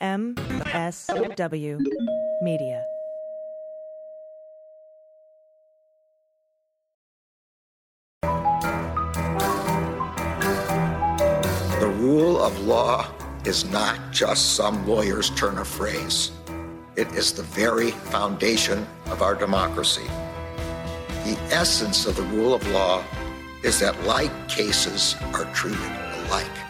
MSW Media. The rule of law is not just some lawyer's turn of phrase. It is the very foundation of our democracy. The essence of the rule of law is that like cases are treated alike.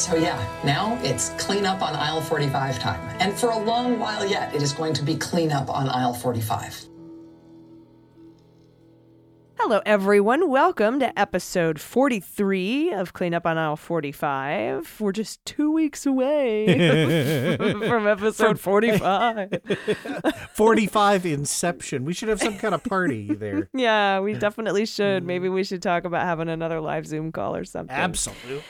So, yeah, now it's clean up on aisle 45 time. And for a long while yet, it is going to be clean up on aisle 45. Hello, everyone. Welcome to episode 43 of Clean Up on Aisle 45. We're just two weeks away from episode 45. 45 Inception. We should have some kind of party there. yeah, we definitely should. Maybe we should talk about having another live Zoom call or something. Absolutely.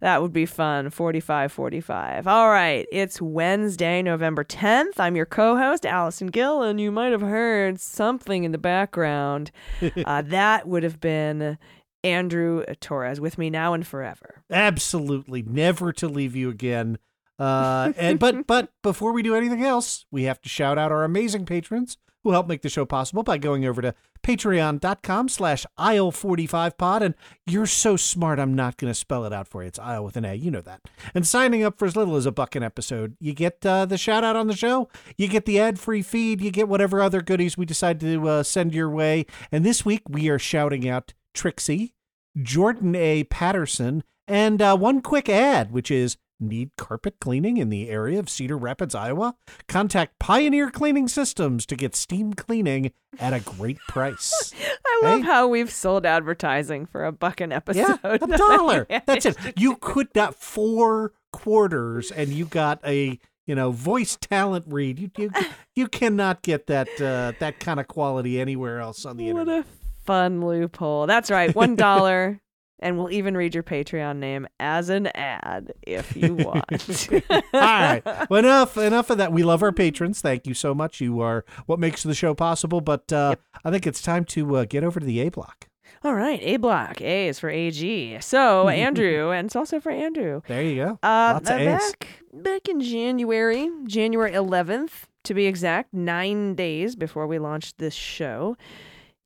That would be fun. 45 45. All right. It's Wednesday, November 10th. I'm your co host, Allison Gill, and you might have heard something in the background. uh, that would have been Andrew Torres with me now and forever. Absolutely. Never to leave you again. Uh, and but but before we do anything else, we have to shout out our amazing patrons who help make the show possible by going over to patreon.com slash aisle45pod. And you're so smart, I'm not going to spell it out for you. It's aisle with an A. You know that. And signing up for as little as a buck an episode, you get uh, the shout out on the show, you get the ad free feed, you get whatever other goodies we decide to uh, send your way. And this week we are shouting out Trixie, Jordan A. Patterson, and uh, one quick ad, which is Need carpet cleaning in the area of Cedar Rapids, Iowa? Contact Pioneer Cleaning Systems to get steam cleaning at a great price. I love Hey? how we've sold advertising for a buck an episode. yeah, a dollar. That's it. You could not four quarters, and you got a you know voice talent read. You you, you cannot get that uh, that kind of quality anywhere else on the internet. What internet. a fun loophole. That's right. One dollar. and we'll even read your Patreon name as an ad if you want. All right. Well, enough enough of that. We love our patrons. Thank you so much. You are what makes the show possible. But uh, I think it's time to uh, get over to the A block. All right, A block. A is for AG. So Andrew, and it's also for Andrew. There you go. Uh, Lots of A's. back back in January, January 11th to be exact, nine days before we launched this show,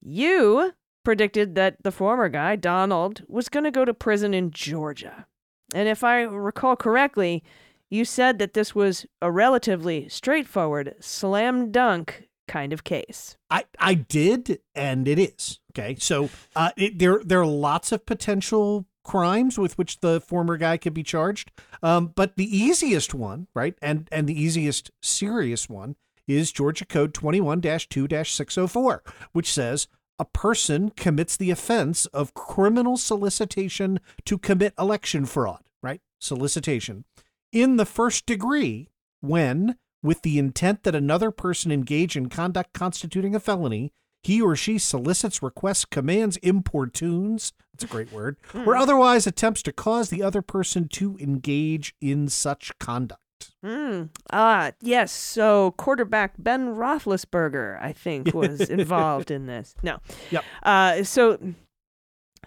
you predicted that the former guy Donald was going to go to prison in Georgia, and if I recall correctly, you said that this was a relatively straightforward, slam dunk kind of case. I, I did, and it is okay. So uh, it, there there are lots of potential crimes with which the former guy could be charged. Um, but the easiest one, right, and and the easiest serious one is Georgia Code 21 2 604, which says a person commits the offense of criminal solicitation to commit election fraud. Right, solicitation in the first degree when with the intent that another person engage in conduct constituting a felony, he or she solicits, requests, commands, importunes, that's a great word, or hmm. otherwise attempts to cause the other person to engage in such conduct. Hmm. Ah, yes. So quarterback Ben Roethlisberger, I think, was involved in this. No. Yep. Uh, so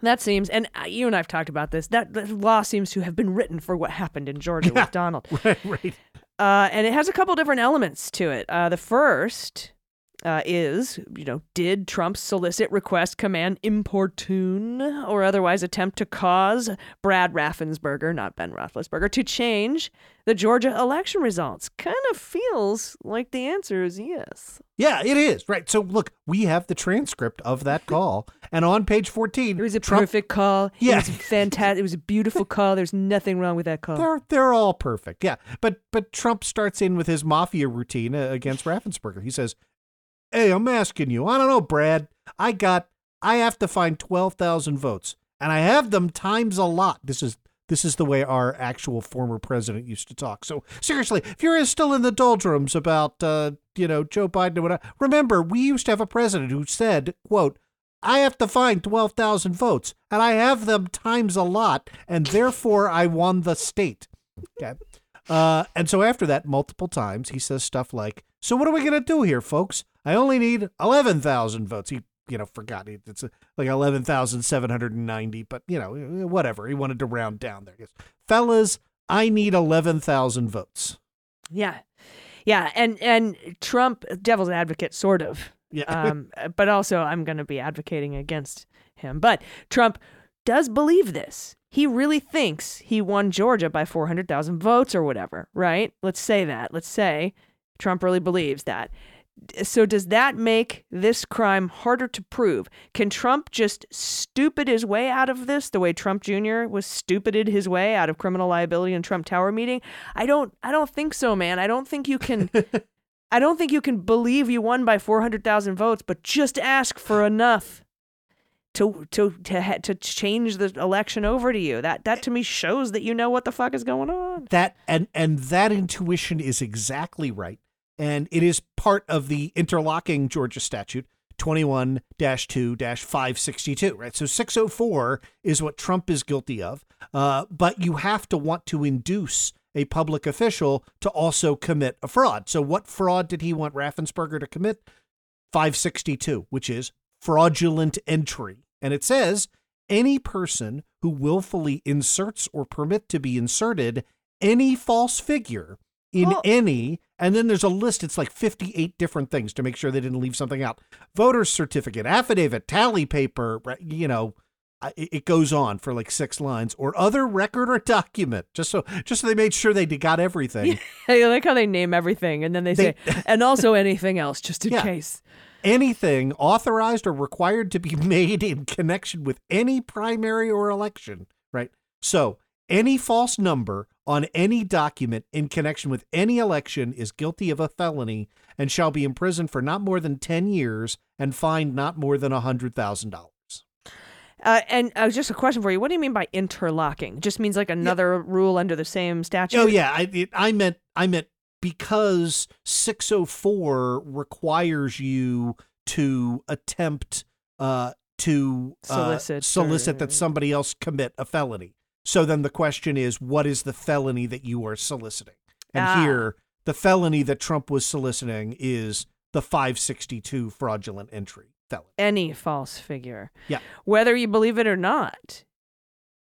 that seems, and uh, you and I've talked about this. That the law seems to have been written for what happened in Georgia Yeah. with Donald. Right, right. Uh, and it has a couple different elements to it. Uh, the first uh, is, you know, did Trump solicit, request, command, importune, or otherwise attempt to cause Brad Raffensperger, not Ben Roethlisberger, to change the Georgia election results? Kind of feels like the answer is yes. Yeah, it is. Right. So look, we have the transcript of that call. And on page 14, It was a Trump, perfect call. Yeah. It was fantastic. It was a beautiful call. There's nothing wrong with that call. They're they're all perfect. Yeah. But but Trump starts in with his mafia routine uh, against Raffensperger. He says, "Hey, I'm asking you. I don't know, Brad. I got I have to find 12,000 votes and I have them times a lot. This is This is the way our actual former president used to talk. So seriously, if you're still in the doldrums about, uh, you know, Joe Biden or whatever, remember we used to have a president who said, "quote I have to find 12,000 votes, and I have them times a lot, and therefore I won the state. Okay. Uh, and so after that, multiple times, he says stuff like, So what are we going to do here, folks? I only need 11,000 votes. He, you know, forgot it. It's uh, like 11,790, but, you know, whatever. He wanted to round down there. He goes, Fellas, I need 11,000 votes. Yeah. Yeah. And, and Trump, devil's advocate, sort of. Yeah. um, but also, I'm going to be advocating against him. But Trump does believe this. He really thinks he won Georgia by 400,000 votes or whatever, right? Let's say that. Let's say Trump really believes that. So, does that make this crime harder to prove? Can Trump just stupid his way out of this the way Trump Jr. was stupided his way out of criminal liability in Trump Tower meeting? I don't I don't think so, man. I don't think you can I don't think you can believe you won by 400,000 votes, but just ask for enough to to to to change the election over to you. That that to me shows that you know what the fuck is going on. That and and that intuition is exactly right. And it is part of the interlocking Georgia statute 21 2 562, right? So 604 is what Trump is guilty of. Uh, but you have to want to induce a public official to also commit a fraud. So, what fraud did he want Raffensperger to commit? 562, which is fraudulent entry. And it says any person who willfully inserts or permit to be inserted any false figure in Oh. any, and then there's a list, it's like 58 different things to make sure they didn't leave something out. Voter's certificate, affidavit, tally paper, you know, it it goes on for like six lines or other record or document just so just so they made sure they got everything I like how they name everything and then they, They- say and also anything else just in Yeah. case. anything authorized or required to be made in connection with any primary or election, right? So, any false number on any document in connection with any election is guilty of a felony and shall be imprisoned for not more than 10 years and fined not more than $100,000. Uh, and uh, just a question for you: What do you mean by interlocking? Just means like another rule under the same statute? Oh yeah, I it, I meant I meant because 604 requires you to attempt uh to uh, Solicit solicit or- that somebody else commit a felony. So then the question is what is the felony that you are soliciting? And Ah. here the felony that Trump was soliciting is the 562 fraudulent entry felony. Any false figure, Yeah. whether you believe it or not.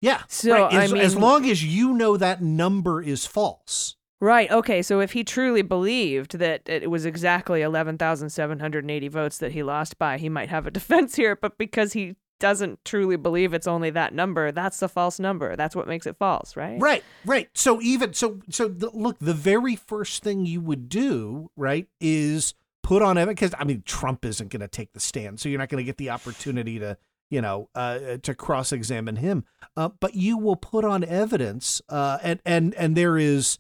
Yeah. So, right. I mean, as long as you know that number is false. Right. Okay. So if he truly believed that it was exactly 11,780 votes that he lost by, he might have a defense here. But because he doesn't truly believe it's only that number, that's the false number. That's what makes it false, right? Right, right. So even so, so the, look, the very first thing you would do, right, is put on evidence. Because I mean, Trump isn't going to take the stand, so you're not going to get the opportunity to, you know, uh, to cross-examine him. Uh, but you will put on evidence, uh, and and and there is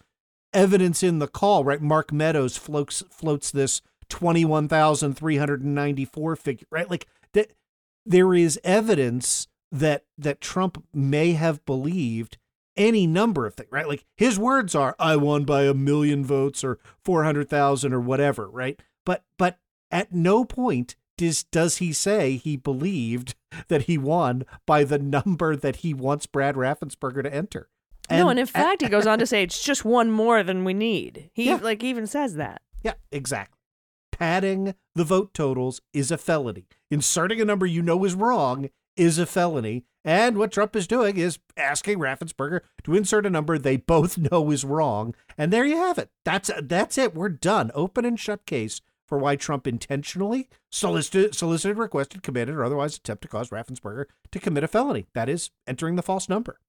evidence in the call, right? Mark Meadows floats floats this twenty-one thousand three hundred and ninety-four figure, right? Like that, there is evidence that that Trump may have believed any number of things, right? Like his words are, "I won by a million votes or four hundred thousand or whatever," right? But but at no point does does he say he believed that he won by the number that he wants Brad Raffensperger to enter. no, and in fact, he goes on to say it's just one more than we need. He Yeah. like even says that. Yeah, exactly. Padding the vote totals is a felony. Inserting a number you know is wrong is a felony. And what Trump is doing is asking Raffensperger to insert a number they both know is wrong. And there you have it. That's that's it. We're done. Open and shut case for why Trump intentionally solicited, solicited, requested, committed, or otherwise attempt to cause Raffensperger to commit a felony. That is entering the false number.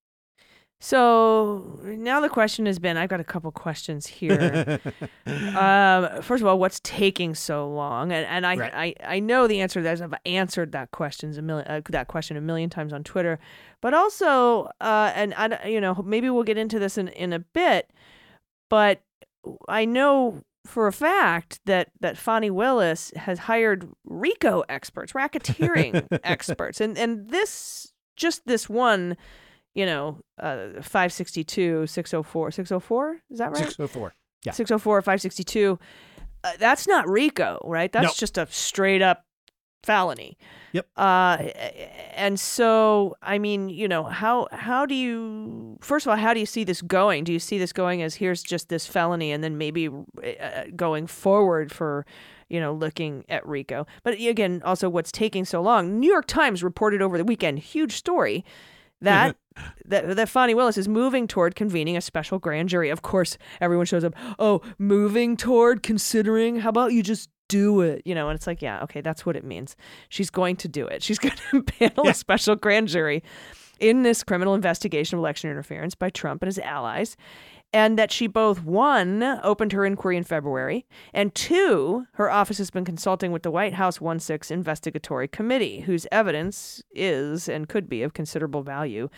So now the question has been I've got a couple questions here. um, first of all, what's taking so long? And and I Right. I, I know the answer to that. I've answered that questions a million uh, that question a million times on Twitter, but also uh, and I you know maybe we'll get into this in in a bit, but I know for a fact that that Fani Willis has hired RICO experts, racketeering experts, and and this just this one you know, uh, 562, 604, 604, is that right? 604. Yeah. 604, 562. Uh, that's not RICO, right? That's No. just a straight up felony. Yep. Uh, and so, I mean, you know, how how do you first of all, how do you see this going? Do you see this going as here's just this felony, and then maybe uh, going forward for, you know, looking at RICO? But again, also what's taking so long? New York Times reported over the weekend, huge story. That that that Fani Willis is moving toward convening a special grand jury. Of course, everyone shows up. Oh, moving toward considering. How about you just do it? You know, and it's like, yeah, okay, that's what it means. She's going to do it. She's going to panel Yeah. a special grand jury in this criminal investigation of election interference by Trump and his allies. And that she both one opened her inquiry in February, and two, her office has been consulting with the White House 1 6 Investigatory Committee, whose evidence is and could be of considerable value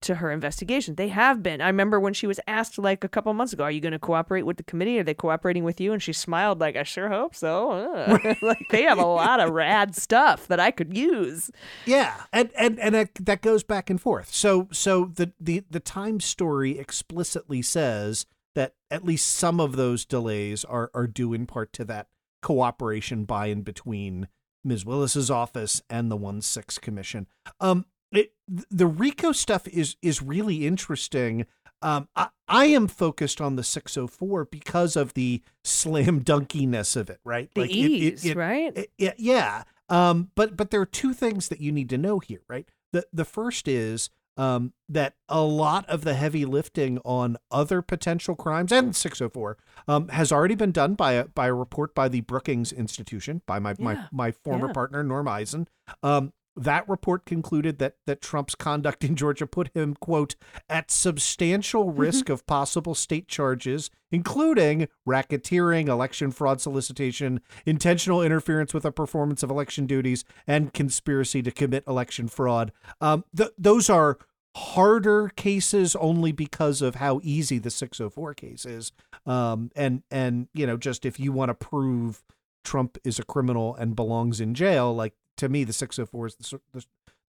to her investigation. They have been. I remember when she was asked like a couple months ago, "Are you going to cooperate with the committee? Are they cooperating with you?" And she smiled like, "I sure hope so." Uh, like they have a lot of rad stuff that I could use. Yeah, and and and that, that goes back and forth. So so the the the Times story explicitly says that at least some of those delays are are due in part to that cooperation by and between Ms. Willis's office and the One Six Commission. Um, it, the RICO stuff is is really interesting. Um, I, I am focused on the 604 because of the slam dunkiness of it, right? The Like, it- it- ease, it- right? it- yeah, yeah. Um, but but there are two things that you need to know here, right? The the first is um, that a lot of the heavy lifting on other potential crimes and 604 um, has already been done by a by a report by the Brookings Institution by my Yeah, my my former yeah. partner Norm Eisen. Um, that report concluded that that Trump's conduct in Georgia put him quote at substantial risk of possible state charges including racketeering, election fraud solicitation, intentional interference with the performance of election duties and conspiracy to commit election fraud. Um, th- those are harder cases only because of how easy the 604 case is. Um, and and you know just if you want to prove Trump is a criminal and belongs in jail, like to me, the 604 is the the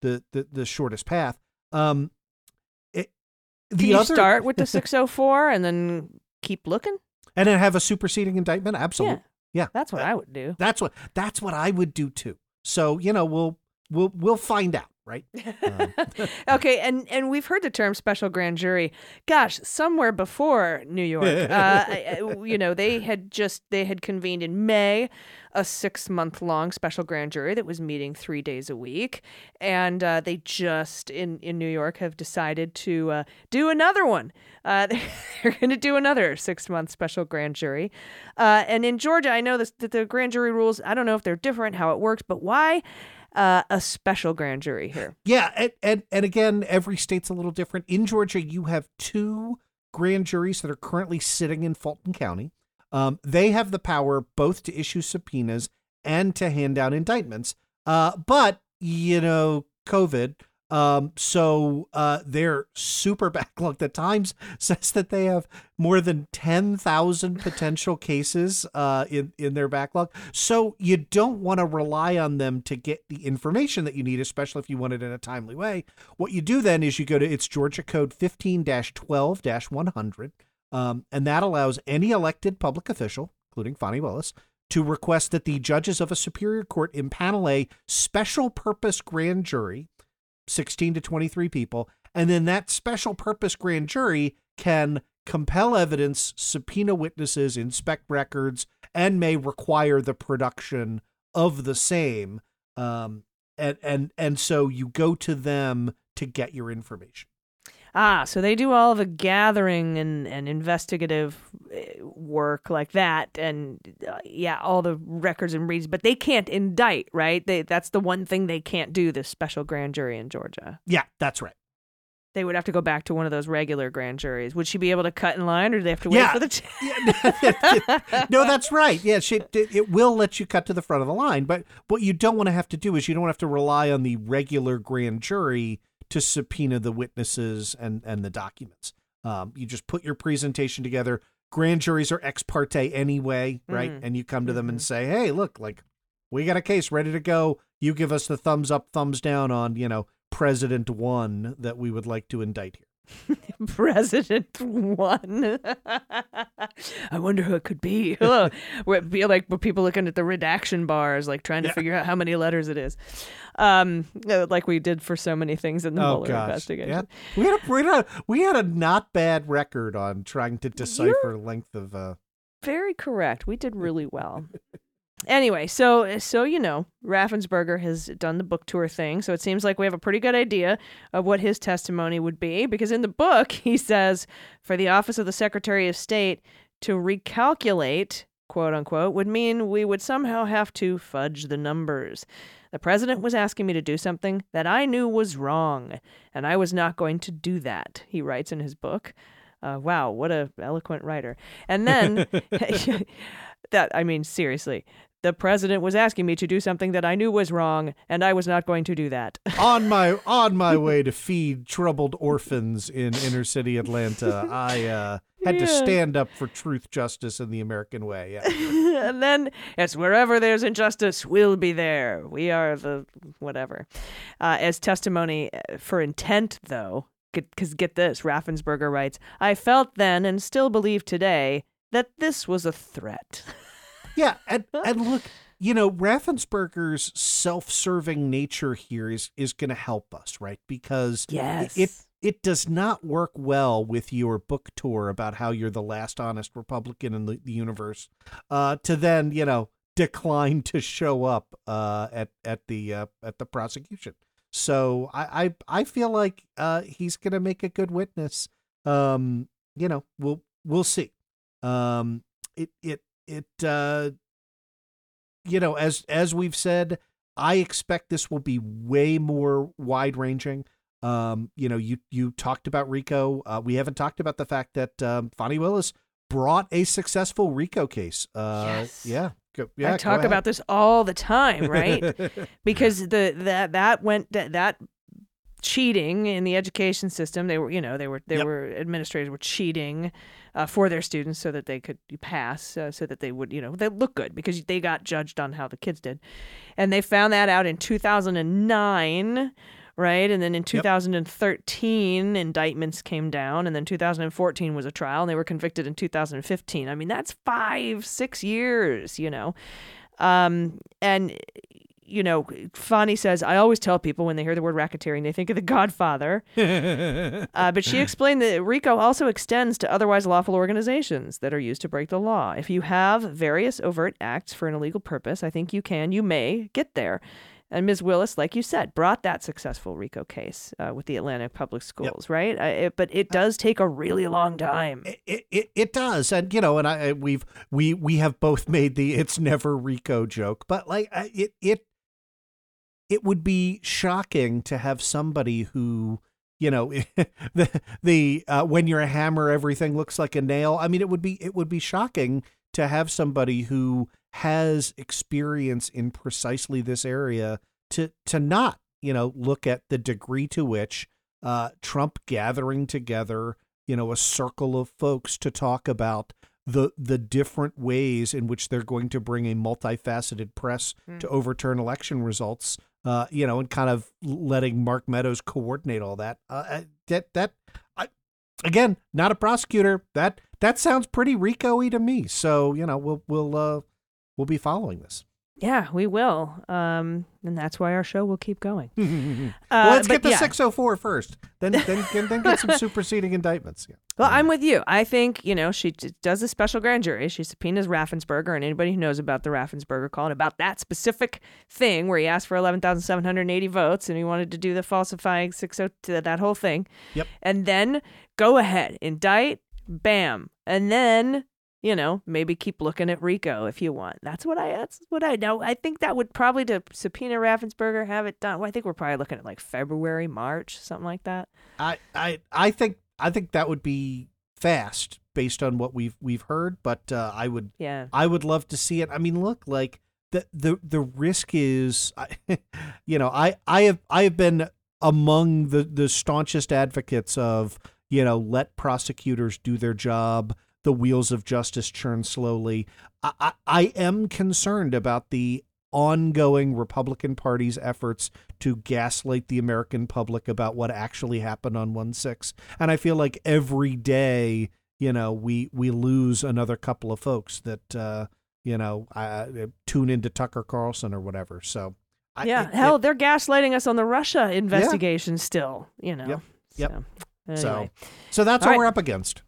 the, the, the shortest path. Um, it, the Can you other, start with the 604 and then keep looking? and then have a superseding indictment. Absolutely, yeah. That's what I would do. That's what that's what I would do too. So you know, we'll we'll we'll find out, right? Um, okay, and and we've heard the term special grand jury. Gosh, somewhere before New York, uh, you know, they had just they had convened in May a six month long special grand jury that was meeting three days a week, and uh, they just in in New York have decided to uh, do another one. Uh, they're going to do another six month special grand jury, uh, and in Georgia, I know this, that the grand jury rules. I don't know if they're different, how it works, but why? Uh, a special grand jury here. Yeah, and, and and again, every state's a little different. In Georgia, you have two grand juries that are currently sitting in Fulton County. Um, they have the power both to issue subpoenas and to hand down indictments. Uh, but you know, COVID. Um, so uh, they're super backlogged. The Times says that they have more than ten thousand potential cases uh, in in their backlog. So you don't want to rely on them to get the information that you need, especially if you want it in a timely way. What you do then is you go to it's Georgia Code fifteen twelve one hundred, um, and that allows any elected public official, including Fani Willis, to request that the judges of a superior court impanel a special purpose grand jury 16 to 23 people. And then that special purpose grand jury can compel evidence, subpoena witnesses, inspect records, and may require the production of the same. Um, and, and, and so you go to them to get your information. Ah, so they do all the gathering and, and investigative eh, work like that, and uh, yeah, all the records and reads, but they can't indict, right? They that's the one thing they can't do. This special grand jury in Georgia, Yeah, that's right. They would have to go back to one of those regular grand juries. Would she be able to cut in line, or do they have to wait Yeah. for the? T- no, that's right. Yeah, she, it, will let you cut to the front of the line. But what you don't want to have to do is you don't have to rely on the regular grand jury to subpoena the witnesses and, and the documents. Um, you just put your presentation together. Grand juries are ex parte anyway, right? Mhm. And you come to them and say, hey, look, like, we got a case ready to go. You give us the thumbs up, thumbs down on, you know, President One that we would like to indict here. President one. I wonder who it could be. Hello. Be like people looking at the redaction bars, like trying to Yeah. figure out how many letters it is. Um, like we did for so many things in the oh Mueller gosh, investigation. yeah. We had a, we had a we had a not bad record on trying to decipher length of. uh Very correct. We did really well. Anyway, so so you know, Raffensperger has done the book tour thing, so it seems like we have a pretty good idea of what his testimony would be because in the book he says for the office of the Secretary of State to recalculate, quote unquote, would mean we would somehow have to fudge the numbers. The president was asking me to do something that I knew was wrong, and I was not going to do that, he writes in his book. Uh, wow, what a eloquent writer. And then that I mean seriously, the president was asking me to do something that I knew was wrong, and I was not going to do that. on my on my way to feed troubled orphans in inner city Atlanta, I uh, had to stand up for truth, justice, and the American way. Yeah. and then it's wherever there's injustice, we'll be there. We are the whatever. Uh, as testimony uh, for intent, though, because get this, Raffensperger writes, I felt then and still believe today that this was a threat. Yeah, and, and look, you know, Raffensperger's self-serving nature here is is going to help us, right? Because Yes. it it does not work well with your book tour about how you're the last honest Republican in the, the universe, uh, to then you know decline to show up uh, at at the uh, at the prosecution. So I I, I feel like uh, he's going to make a good witness. Um, you know, we'll we'll see. Um, it it it uh, you know as as we've said, I expect this will be way more wide ranging. Um, you know, you you talked about Rico. Uh, we haven't talked about the fact that um, Fani Willis brought a successful Rico case. Uh, Yes. Yeah. Go, yeah. I talk about this all the time, right? because the that that went that, that cheating in the education system they were you know they were they Yep. were administrators were cheating uh, for their students so that they could pass uh, so that they would you know they look good because they got judged on how the kids did and they found that out in 2009 right and then in 2013 indictments came down and then 2014 was a trial and they were convicted in 2015 i mean that's five six years you know um, and you know, Fani says, I always tell people when they hear the word racketeering, they think of the Godfather. Uh, but she explained that RICO also extends to otherwise lawful organizations that are used to break the law. If you have various overt acts for an illegal purpose, I think you can, you may get there. And Ms. Willis, like you said, brought that successful RICO case uh, with the Atlanta Public Schools, right? Uh, it, but it does take a really long time. it, it it does and you know and i I- we've we we have both made the it's never rico joke but like it it it would be shocking to have somebody who you know the the uh, when you're a hammer everything looks like a nail i mean it would be it would be shocking to have somebody who has experience in precisely this area to to not you know look at the degree to which uh, Trump gathering together you know a circle of folks to talk about the the different ways in which they're going to bring a multifaceted press to overturn election results uh you know and kind of letting Mark Meadows coordinate all that. Uh, that that I, again not a prosecutor. That that sounds pretty Rico-y to me. So you know we'll we'll uh we'll be following this Yeah, we will. Um, and that's why our show will keep going. well, let's Uh, get the yeah. 604 first then then then, get some superseding indictments yeah. Well, I'm with you. I think, you know, she t- does a special grand jury. She subpoenas Raffensperger, and anybody who knows about the Raffensperger call and about that specific thing where he asked for 11,780 votes and he wanted to do the falsifying 602, that whole thing. Yep. And then go ahead, indict, bam. And then, you know, maybe keep looking at Rico if you want. That's what I, that's what I know. I think that would probably to subpoena Raffensperger, have it done. Well, I think we're probably looking at like February, March, something like that. I, I I think I think that would be fast based on what we've we've heard, but uh, I would Yeah. I would love to see it. I mean, look, like the the the risk is, I- you know, I I have I have been among the the staunchest advocates of you know let prosecutors do their job. The wheels of justice churn slowly. I I, I am concerned about the ongoing Republican Party's efforts to gaslight the American public about what actually happened on 1 6. And I feel like every day, you know, we, we lose another couple of folks that, uh, you know, uh, tune into Tucker Carlson or whatever. So, I, yeah, it, hell, it, they're gaslighting us on the Russia investigation yeah. still, you know. Yep. yep. So, anyway. so, so that's all, all right. we're up against.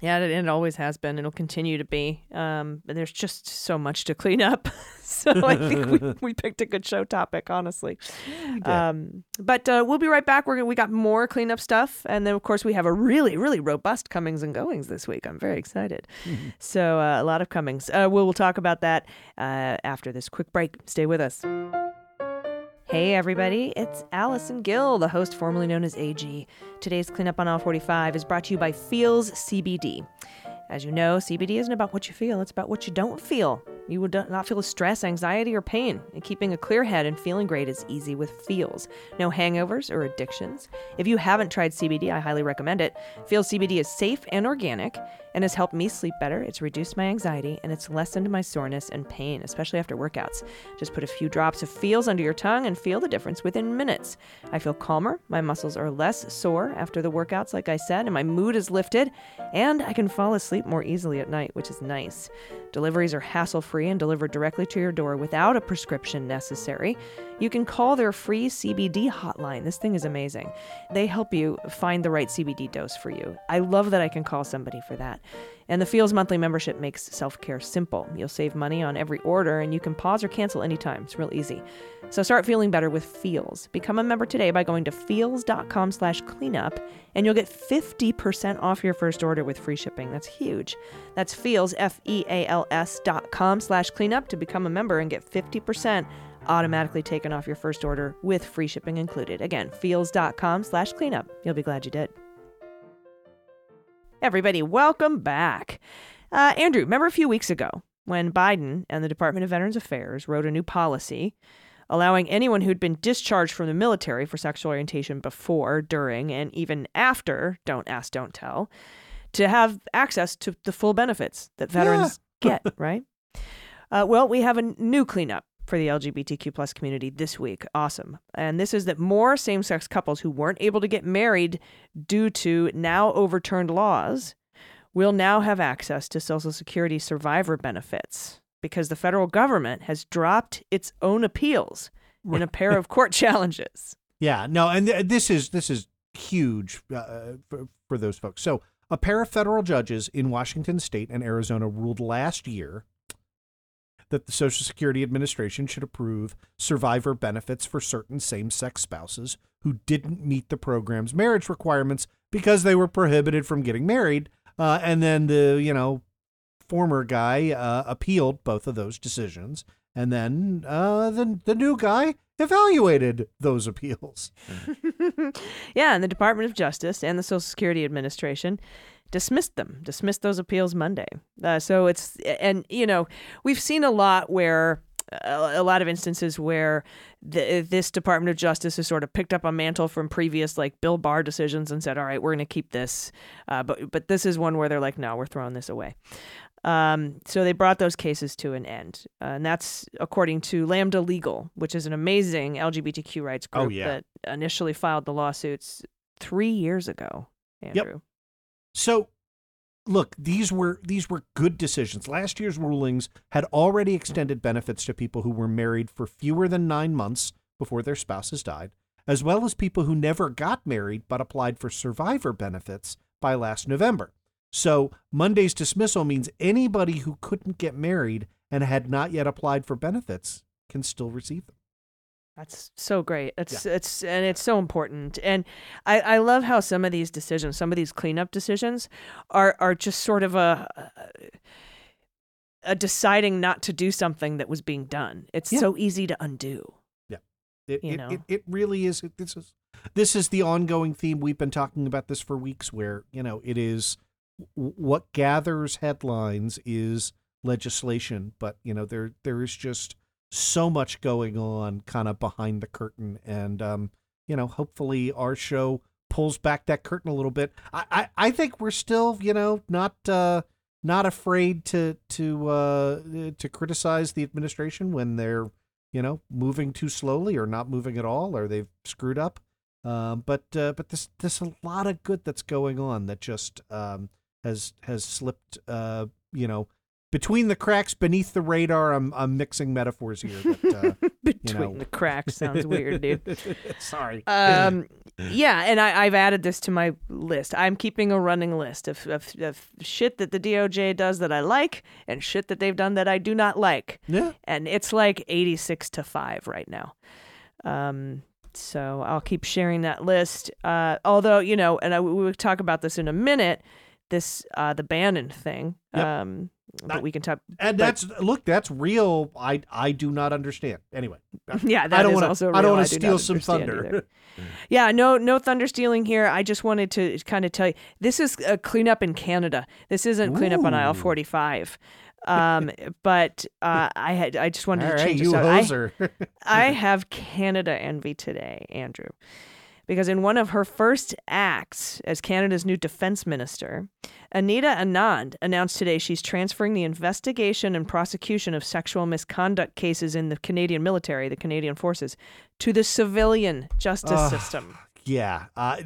Yeah, it, it always has been. It'll continue to be. Um, but there's just so much to clean up. so I think we, we picked a good show topic, honestly. Um, but uh, we'll be right back. We're gonna, we got more cleanup stuff, and then of course we have a really really robust comings and goings this week. I'm very excited. Mm-hmm. So uh, a lot of comings. Uh, we'll, we'll talk about that uh, after this quick break. Stay with us. Hey everybody, it's Allison Gill, the host formerly known as AG. Today's Cleanup on Aisle 45 is brought to you by Feals CBD. As you know, CBD isn't about what you feel, it's about what you don't feel. You will not feel stress, anxiety, or pain. And keeping a clear head and feeling great is easy with Feals. No hangovers or addictions. If you haven't tried CBD, I highly recommend it. Feals CBD is safe and organic and has helped me sleep better. It's reduced my anxiety and it's lessened my soreness and pain, especially after workouts. Just put a few drops of Feals under your tongue and feel the difference within minutes. I feel calmer, my muscles are less sore after the workouts, like I said, and my mood is lifted, and I can fall asleep more easily at night, which is nice. Deliveries are hassle free and delivered directly to your door without a prescription necessary. You can call their free CBD hotline. This thing is amazing. They help you find the right CBD dose for you. I love that I can call somebody for that. And the Feals monthly membership makes self care simple. You'll save money on every order and you can pause or cancel anytime. It's real easy. So start feeling better with Feals. Become a member today by going to feals.com slash cleanup and you'll get 50% off your first order with free shipping. That's huge. That's Feals, F E A L S dot com slash cleanup to become a member and get 50% automatically taken off your first order with free shipping included. Again, feals.com slash cleanup. You'll be glad you did. Everybody, welcome back. Uh, Andrew, remember a few weeks ago when Biden and the Department of Veterans Affairs wrote a new policy allowing anyone who'd been discharged from the military for sexual orientation before, during, and even after Don't Ask, Don't Tell to have access to the full benefits that veterans yeah. get, right? Uh, well, we have a new cleanup for the LGBTQ plus community this week. Awesome. And this is that more same sex couples who weren't able to get married due to now overturned laws will now have access to Social Security survivor benefits because the federal government has dropped its own appeals in a pair of court challenges. Yeah, no, and th- this is this is huge uh, for, for those folks. So, a pair of federal judges in Washington state and Arizona ruled last year that the Social Security Administration should approve survivor benefits for certain same sex spouses who didn't meet the program's marriage requirements because they were prohibited from getting married. Uh, and then the, you know, former guy uh, appealed both of those decisions. And then uh, the, the new guy evaluated those appeals. yeah, and the Department of Justice and the Social Security Administration dismissed them, dismissed those appeals Monday. Uh, so it's, and, you know, we've seen a lot where a, lot of instances where the, this Department of Justice has sort of picked up a mantle from previous like Bill Barr decisions and said, "All right, we're going to keep this," uh, but but this is one where they're like, "No, we're throwing this away." Um, so they brought those cases to an end, uh, and that's according to Lambda Legal, which is an amazing LGBTQ rights oh, group oh, yeah. that initially filed the lawsuits three years ago. Andrew. Yep. So look, these were these were good decisions. Last year's rulings had already extended benefits to people who were married for fewer than 9 months before their spouses died, as well as people who never got married but applied for survivor benefits by last November. So, Monday's dismissal means anybody who couldn't get married and had not yet applied for benefits can still receive them. That's so great. It's yeah. it's and it's so important. And I, I love how some of these decisions, some of these cleanup decisions are are just sort of a a deciding not to do something that was being done. It's yeah. so easy to undo. Yeah. It you it, know? it, it really is this is this is the ongoing theme we've been talking about this for weeks where, you know, it is what gathers headlines is legislation, but you know, there there is just so much going on kind of behind the curtain and um, you know hopefully our show pulls back that curtain a little bit i i, I think we're still you know not uh not afraid to to uh, to criticize the administration when they're you know moving too slowly or not moving at all or they've screwed up. Um, but uh, but there's there's a lot of good that's going on that just um, has has slipped. Uh, you know, between the cracks beneath the radar. I'm I'm mixing metaphors here. But, uh, Between know. the cracks sounds weird, dude. Sorry. Um, yeah, and I, I've added this to my list. I'm keeping a running list of, of, of shit that the DOJ does that I like and shit that they've done that I do not like. yeah. And it's like 86 to 5 right now. Um, so I'll keep sharing that list. Uh, although, you know, and I, we will talk about this in a minute, this, uh, the Bannon thing. Yep. Um, but I- we can talk. And but- that's look, that's real. I I do not understand. Anyway, Yeah, that I don't wanna- I don't wanna do steal some thunder. yeah, no, no thunder stealing here. I just wanted to kind of tell you this is a cleanup in Canada. This isn't cleanup on aisle forty-five. Um, but uh, I had I just wanted all to right, change you this out. I- I have Canada envy today, Andrew, because in one of her first acts as Canada's new defense minister, Anita Anand announced today she's transferring the investigation and prosecution of sexual misconduct cases in the Canadian military, the Canadian forces, to the civilian justice Ugh. system. Yeah. Uh,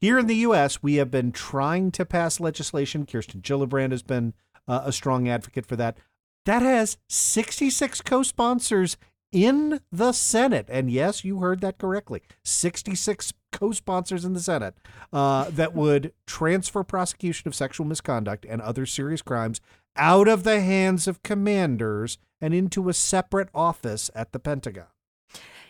here in the U.S., we have been trying to pass legislation. Kirsten Gillibrand has been uh, a strong advocate for that. That has 66 co sponsors in the Senate. And yes, you heard that correctly 66 co sponsors in the Senate uh, that would transfer prosecution of sexual misconduct and other serious crimes out of the hands of commanders and into a separate office at the Pentagon.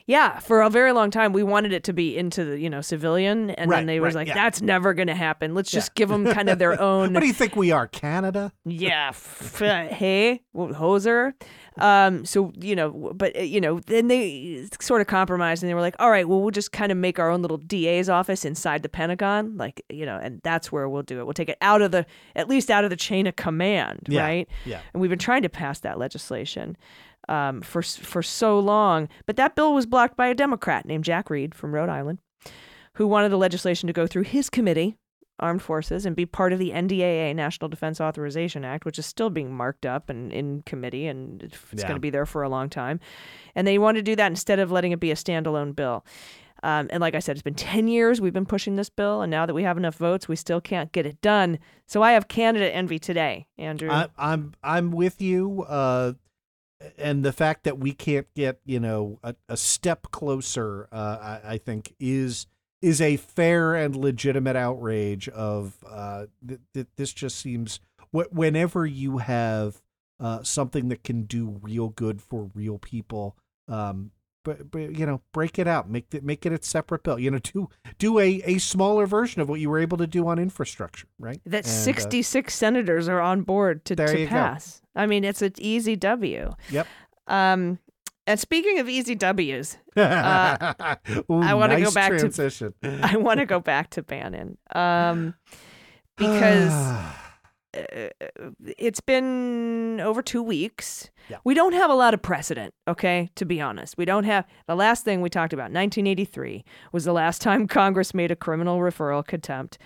Yeah, for a very long time we wanted it to be into the you know civilian, and Right, then they was right, like, yeah. "That's never going to happen. Let's just give them kind of their own." What do you think we are, Canada? Yeah, f- hey, well, hoser. Um, so you know, but uh, you know, then they sort of compromised, and they were like, "All right, well, we'll just kind of make our own little DA's office inside the Pentagon, like you know, and that's where we'll do it. We'll take it out of the, at least out of the chain of command, Yeah, right? yeah. And we've been trying to pass that legislation." Um, for for so long, but that bill was blocked by a Democrat named Jack Reed from Rhode Island, who wanted the legislation to go through his committee, Armed Forces, and be part of the NDAA, National Defense Authorization Act, which is still being marked up and in committee, and it's Yeah. going to be there for a long time. And they wanted to do that instead of letting it be a standalone bill. Um, and like I said, it's been 10 years we've been pushing this bill, and now that we have enough votes, we still can't get it done. So I have Canada envy today, Andrew. I, I'm I'm with you. Uh, and the fact that we can't get you know a, a step closer, uh, I, I think is is a fair and legitimate outrage. Of uh, th- th- this just seems wh- whenever you have uh, something that can do real good for real people. Um, but, but you know, break it out, make it make it a separate bill. You know, do do a, a smaller version of what you were able to do on infrastructure, right? that And, uh, 66 senators are on board to, to you go. pass. I mean, it's an easy W. Yep. Um, and speaking of easy W's, Ooh, I go nice back to- transition. I want to go back to Bannon um, because uh, Uh, it's been over two weeks. Yeah. We don't have a lot of precedent, okay, to be honest. We don't have the last thing we talked about, 1983, was the last time Congress made a criminal referral contempt.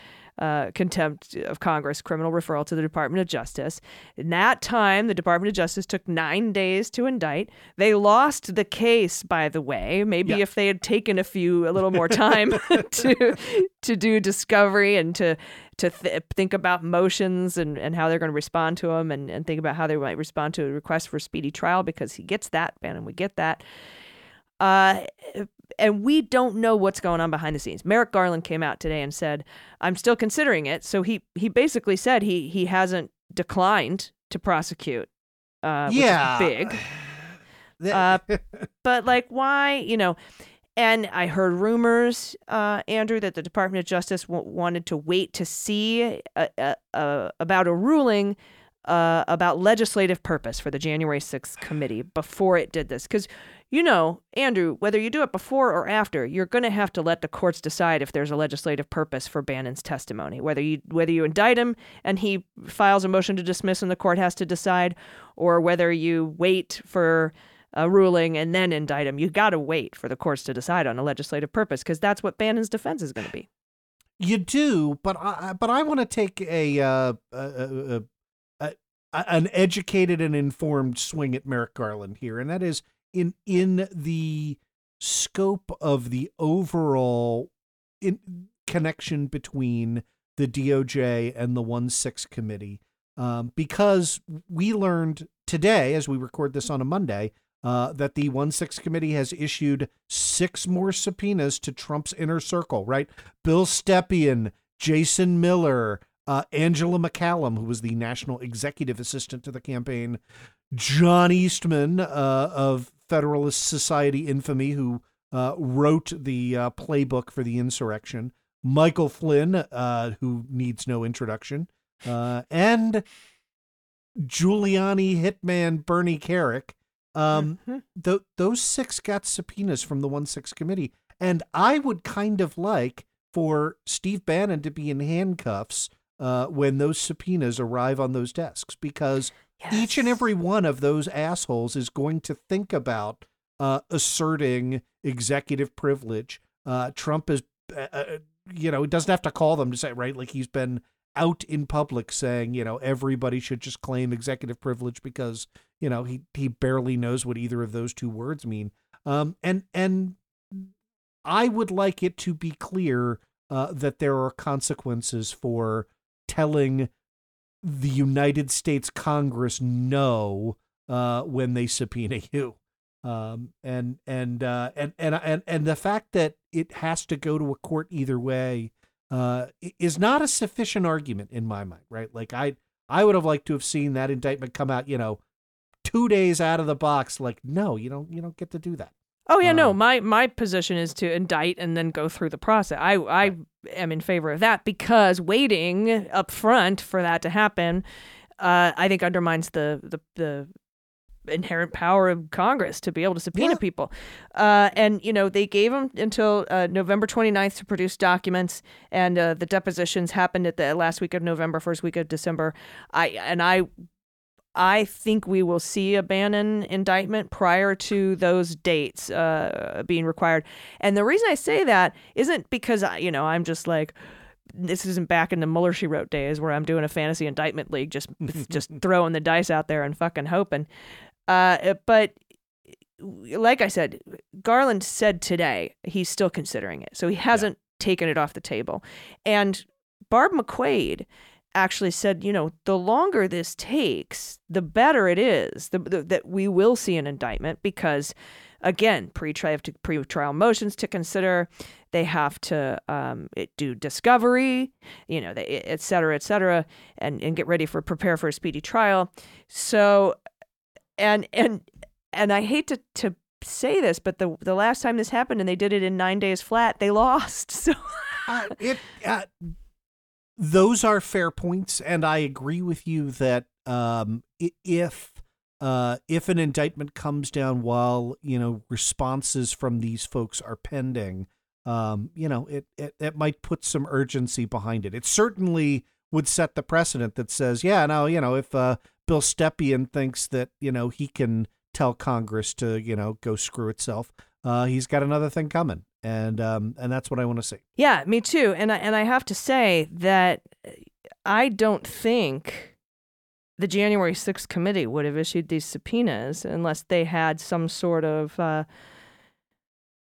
Uh, contempt of Congress criminal referral to the Department of Justice. In that time, the Department of Justice took nine days to indict. They lost the case, by the way. Maybe Yeah. if they had taken a few, a little more time to to do discovery and to to th- think about motions and, and how they're going to respond to them and, and think about how they might respond to a request for speedy trial because he gets that, Bannon, we get that. Uh, and we don't know what's going on behind the scenes. Merrick Garland came out today and said, "I'm still considering it." So he he basically said he he hasn't declined to prosecute. Uh, yeah, big. That- But like, why? You know. And I heard rumors, uh, Andrew, that the Department of Justice w- wanted to wait to see uh uh uh about a ruling uh, about legislative purpose for the January 6th committee before it did this. Because, you know, Andrew, whether you do it before or after, you're going to have to let the courts decide if there's a legislative purpose for Bannon's testimony. Whether you whether you indict him and he files a motion to dismiss and the court has to decide, or whether you wait for a ruling and then indict him. You got to wait for the courts to decide on a legislative purpose because that's what Bannon's defense is going to be. you do, but I but I want to take a, uh, a, a an educated and informed swing at Merrick Garland here, and that is in in the scope of the overall in connection between the DOJ and the one six committee, um, because we learned today, as we record this on a Monday, uh, that the one six committee has issued six more subpoenas to Trump's inner circle. Right, Bill Stepien, Jason Miller. Uh, Angela McCallum, who was the national executive assistant to the campaign, John Eastman uh, of Federalist Society infamy, who uh, wrote the uh, playbook for the insurrection, Michael Flynn, uh, who needs no introduction, uh, and Giuliani hitman Bernie Kerik. Um, Mm-hmm. th- those six got subpoenas from the one six committee, and I would kind of like for Steve Bannon to be in handcuffs uh, when those subpoenas arrive on those desks, because each and every one of those assholes is going to think about uh, asserting executive privilege. Uh, Trump is, uh, uh, you know, he doesn't have to call them to say, right? Like he's been out in public saying, you know, everybody should just claim executive privilege because, you know, he he barely knows what either of those two words mean. Um, and and I would like it to be clear uh, that there are consequences for telling the United States Congress no uh, when they subpoena you. Um, and and uh, and and and and the fact that it has to go to a court either way uh, is not a sufficient argument in my mind, right? Like I I would have liked to have seen that indictment come out, you know, two days out of the box. Like no, you don't you don't get to do that. Oh yeah, no. Um, My my position is to indict and then go through the process. I I am in favor of that because waiting up front for that to happen, uh, I think undermines the the the inherent power of Congress to be able to subpoena Yeah. people. Uh, and you know they gave them until uh, November 29th to produce documents, and uh, the depositions happened at the last week of November, first week of December. I and I I think we will see a Bannon indictment prior to those dates uh, being required. And the reason I say that isn't because I, you know I'm just like this isn't back in the Mueller she wrote days where I'm doing a fantasy indictment league, just just throwing the dice out there and fucking hoping. Uh, but like I said, Garland said today he's still considering it, so he hasn't taken it off the table. And Barb McQuade actually said, you know, the longer this takes, the better it is the, the, that we will see an indictment because, again, pre-trial to pre-trial motions to consider. They have to um, it, do discovery, you know, they, et cetera, et cetera, and, and get ready for prepare for a speedy trial. So, and and and I hate to to say this, but the the last time this happened and they did it in nine days flat, they lost. So. uh, it uh, those are fair points, and I agree with you that um, if uh, if an indictment comes down while you know responses from these folks are pending, um, you know it, it it might put some urgency behind it. It certainly would set the precedent that says, yeah, now you know if uh, Bill Stepien thinks that you know he can tell Congress to you know go screw itself, uh, he's got another thing coming, and um, and that's what I want to see. Yeah, me too. And I and I have to say that I don't think the January 6th committee would have issued these subpoenas unless they had some sort of uh,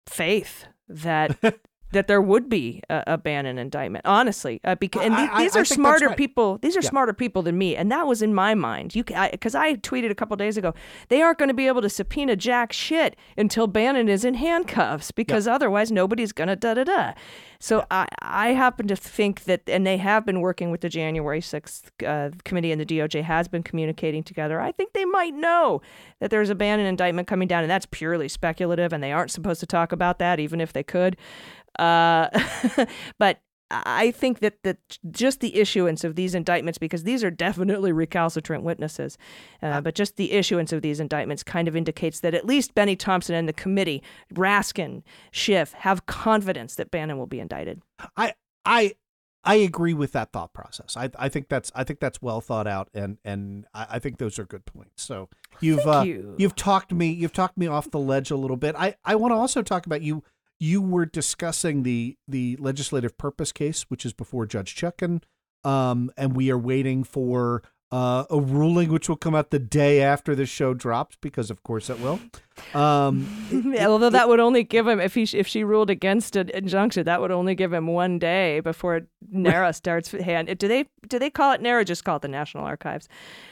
faith that that there would be a, a Bannon indictment. Honestly, uh, because and I- I- these are smarter right. people. These are Yeah. smarter people than me, and that was in my mind. You because I, tweeted a couple days ago they aren't going to be able to subpoena jack shit until Bannon is in handcuffs because otherwise nobody's going to da da da. So I I happen to think that, and they have been working with the January sixth uh, committee, and the DOJ has been communicating together. I think they might know that there's a ban Bannon indictment coming down, and that's purely speculative, and they aren't supposed to talk about that, even if they could. Uh, but I think that that just the issuance of these indictments, because these are definitely recalcitrant witnesses, uh, but just the issuance of these indictments kind of indicates that at least Bennie Thompson and the committee, Raskin, Schiff, have confidence that Bannon will be indicted. I I I agree with that thought process. I I think that's I think that's well thought out, and and I, I think those are good points. So you've uh, you. you've talked me you've talked me off the ledge a little bit. I I want to also talk about you. You were discussing the the legislative purpose case, which is before Judge Chutkan, um, and we are waiting for uh, a ruling which will come out the day after the show drops, because of course it will. Um, Yeah, Although that would only give him if he if she ruled against an injunction, that would only give him one day before NARA starts hand. Do they do they call it NARA? Just call it the National Archives.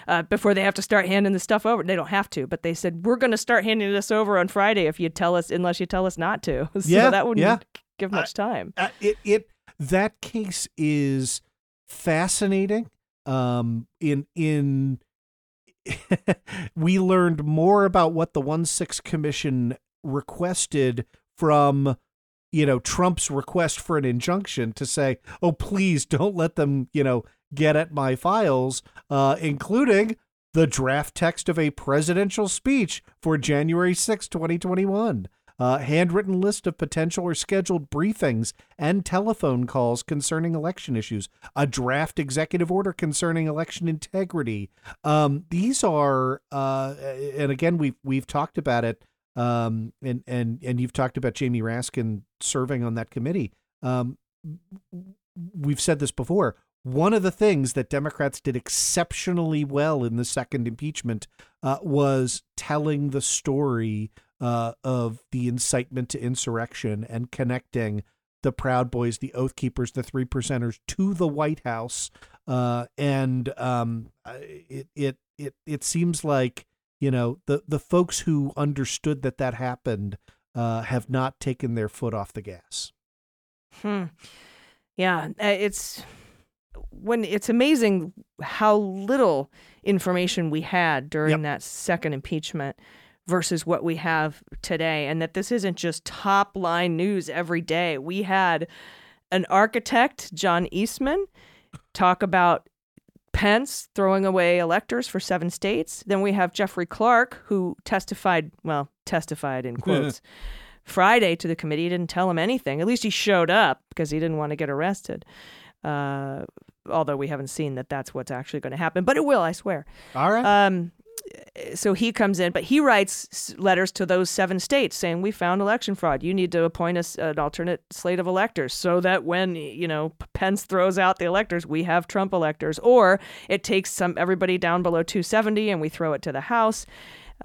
Uh, before they have to start handing the stuff over, they don't have to, but they said we're going to start handing this over on Friday if you tell us, unless you tell us not to. So Yeah, that wouldn't yeah. give much time. uh, it it that case is fascinating. Um, in in we learned more about what the one six commission requested from you know Trump's request for an injunction to say, oh please don't let them you know get at my files, uh, including the draft text of a presidential speech for January 6, 2021 a handwritten list of potential or scheduled briefings and telephone calls concerning election issues, a draft executive order concerning election integrity. Um, these are, uh, and again, we've we've talked about it, um, and and and you've talked about Jamie Raskin serving on that committee. Um, we've said this before. One of the things that Democrats did exceptionally well in the second impeachment uh, was telling the story uh, of the incitement to insurrection and connecting the Proud Boys, the Oath Keepers, the Three Percenters to the White House. Uh, and um, it it it it seems like you know the the folks who understood that that happened uh, have not taken their foot off the gas. Hmm. Yeah, uh, it's when it's amazing how little information we had during Yep. that second impeachment versus what we have today and that this isn't just top line news every day. We had an architect, John Eastman, talk about Pence throwing away electors for seven states. Then we have Jeffrey Clark, who testified, well, testified in quotes, Friday to the committee. He didn't tell him anything. At least he showed up because he didn't want to get arrested. Uh, although we haven't seen that that's what's actually going to happen, but it will, I swear. All right. Um, so he comes in, but he writes letters to those seven states saying, "We found election fraud. You need to appoint us an alternate slate of electors, so that when you know Pence throws out the electors, we have Trump electors, or it takes some everybody down below 270 and we throw it to the House."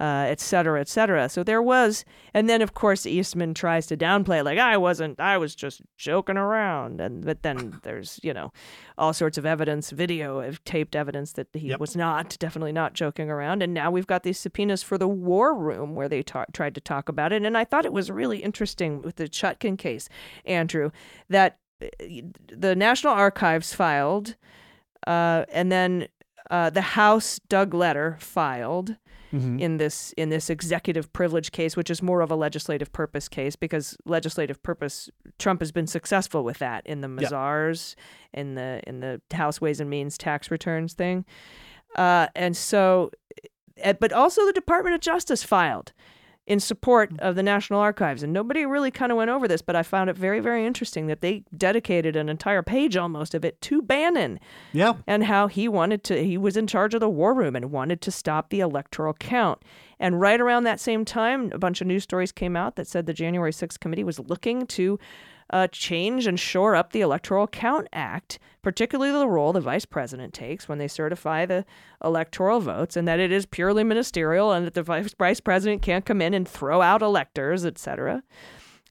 Uh, et cetera, et cetera. So there was, and then of course Eastman tries to downplay, it, like I wasn't, I was just joking around, and but then there's you know all sorts of evidence, video of taped evidence that he Yep. was not, definitely not joking around. And now we've got these subpoenas for the war room where they ta- tried to talk about it. And I thought it was really interesting with the Chutkan case, Andrew, that uh, the National Archives filed, uh, and then uh, the House Doug Letter filed Mhm. in this in this executive privilege case, which is more of a legislative purpose case because legislative purpose Trump has been successful with that in the Yeah. Mazars, in the in the House Ways and Means tax returns thing, uh, and so, eh, but also the Department of Justice filed in support of the National Archives, and nobody really kind of went over this, but I found it very very interesting that they dedicated an entire page almost of it to Bannon yeah. and how he wanted to he was in charge of the war room and wanted to stop the electoral count and right around that same time a bunch of news stories came out that said the january 6th committee was looking to uh, change and shore up the electoral count act particularly the role the vice president takes when they certify the electoral votes and that it is purely ministerial and that the vice, vice president can't come in and throw out electors etc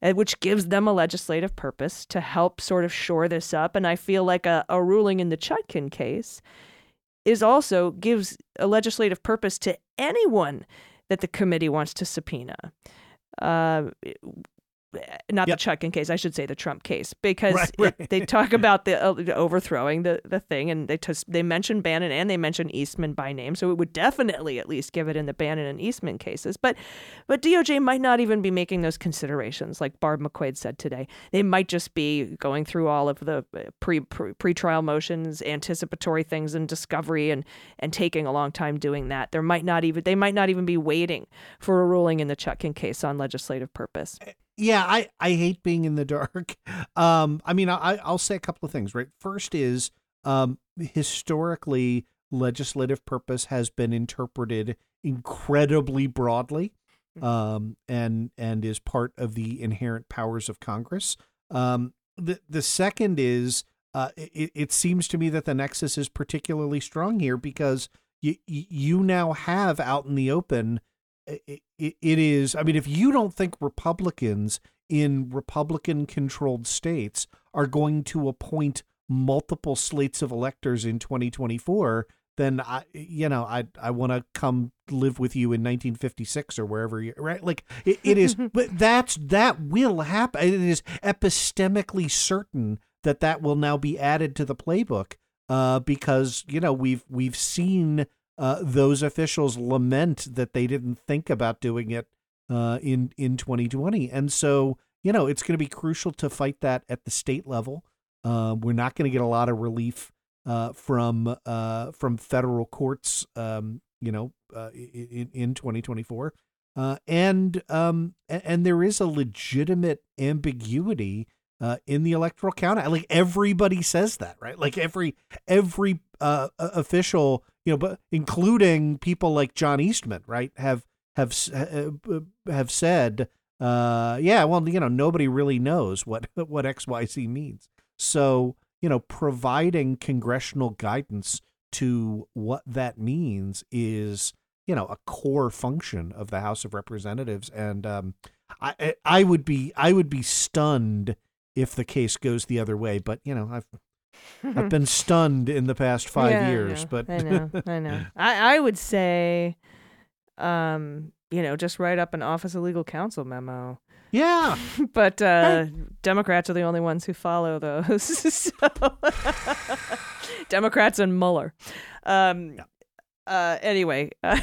uh, which gives them a legislative purpose to help sort of shore this up. And I feel like a, a ruling in the Chutkan case is also gives a legislative purpose to anyone that the committee wants to subpoena. Uh, not Yep. the Chutkan case, I should say the Trump case, because Right, it- they talk about the uh, overthrowing the, the thing, and they tus- they mention Bannon and they mention Eastman by name, so it would definitely at least give it in the Bannon and Eastman cases. But but DOJ might not even be making those considerations, like Barb McQuade said today. They might just be going through all of the uh, pre pre pretrial motions, anticipatory things, and discovery, and and taking a long time doing that. There might not even they might not even be waiting for a ruling in the Chutkan case on legislative purpose. Yeah i i hate being in the dark. Um i mean i i'll say a couple of things right? First is um historically legislative purpose has been interpreted incredibly broadly um and and is part of the inherent powers of congress. Um the the second is uh, it, it seems to me that the nexus is particularly strong here because you you now have out in the open. It, it, is. I mean, if you don't think Republicans in Republican controlled states are going to appoint multiple slates of electors in 2024, then I, you know, I I want to come live with you in 1956 or wherever you right. Like it, it is, but that's that will happen. It is epistemically certain that that will now be added to the playbook, uh, because you know we've we've seen uh, those officials lament that they didn't think about doing it uh, in in 2020, and so you know it's going to be crucial to fight that at the state level. Uh, we're not going to get a lot of relief uh, from uh, from federal courts, um, you know, uh, in, in 2024, uh, and um, and there is a legitimate ambiguity uh, in the electoral count. Like everybody says that, right? Like every every uh, official, you know, but including people like John Eastman, right, have have have said, uh, yeah, well, you know, nobody really knows what what X Y Z means. So you know, providing congressional guidance to what that means is, you know, a core function of the House of Representatives. And um, I, I would be, I would be stunned if the case goes the other way. But you know, I've, I've been stunned in the past five Yeah, I years. know, But I know, I know. I, I would say, um, you know, just write up an Office of Legal Counsel memo. yeah, but uh, Democrats are the only ones who follow those. so, Democrats and Mueller. Um, uh, anyway, uh,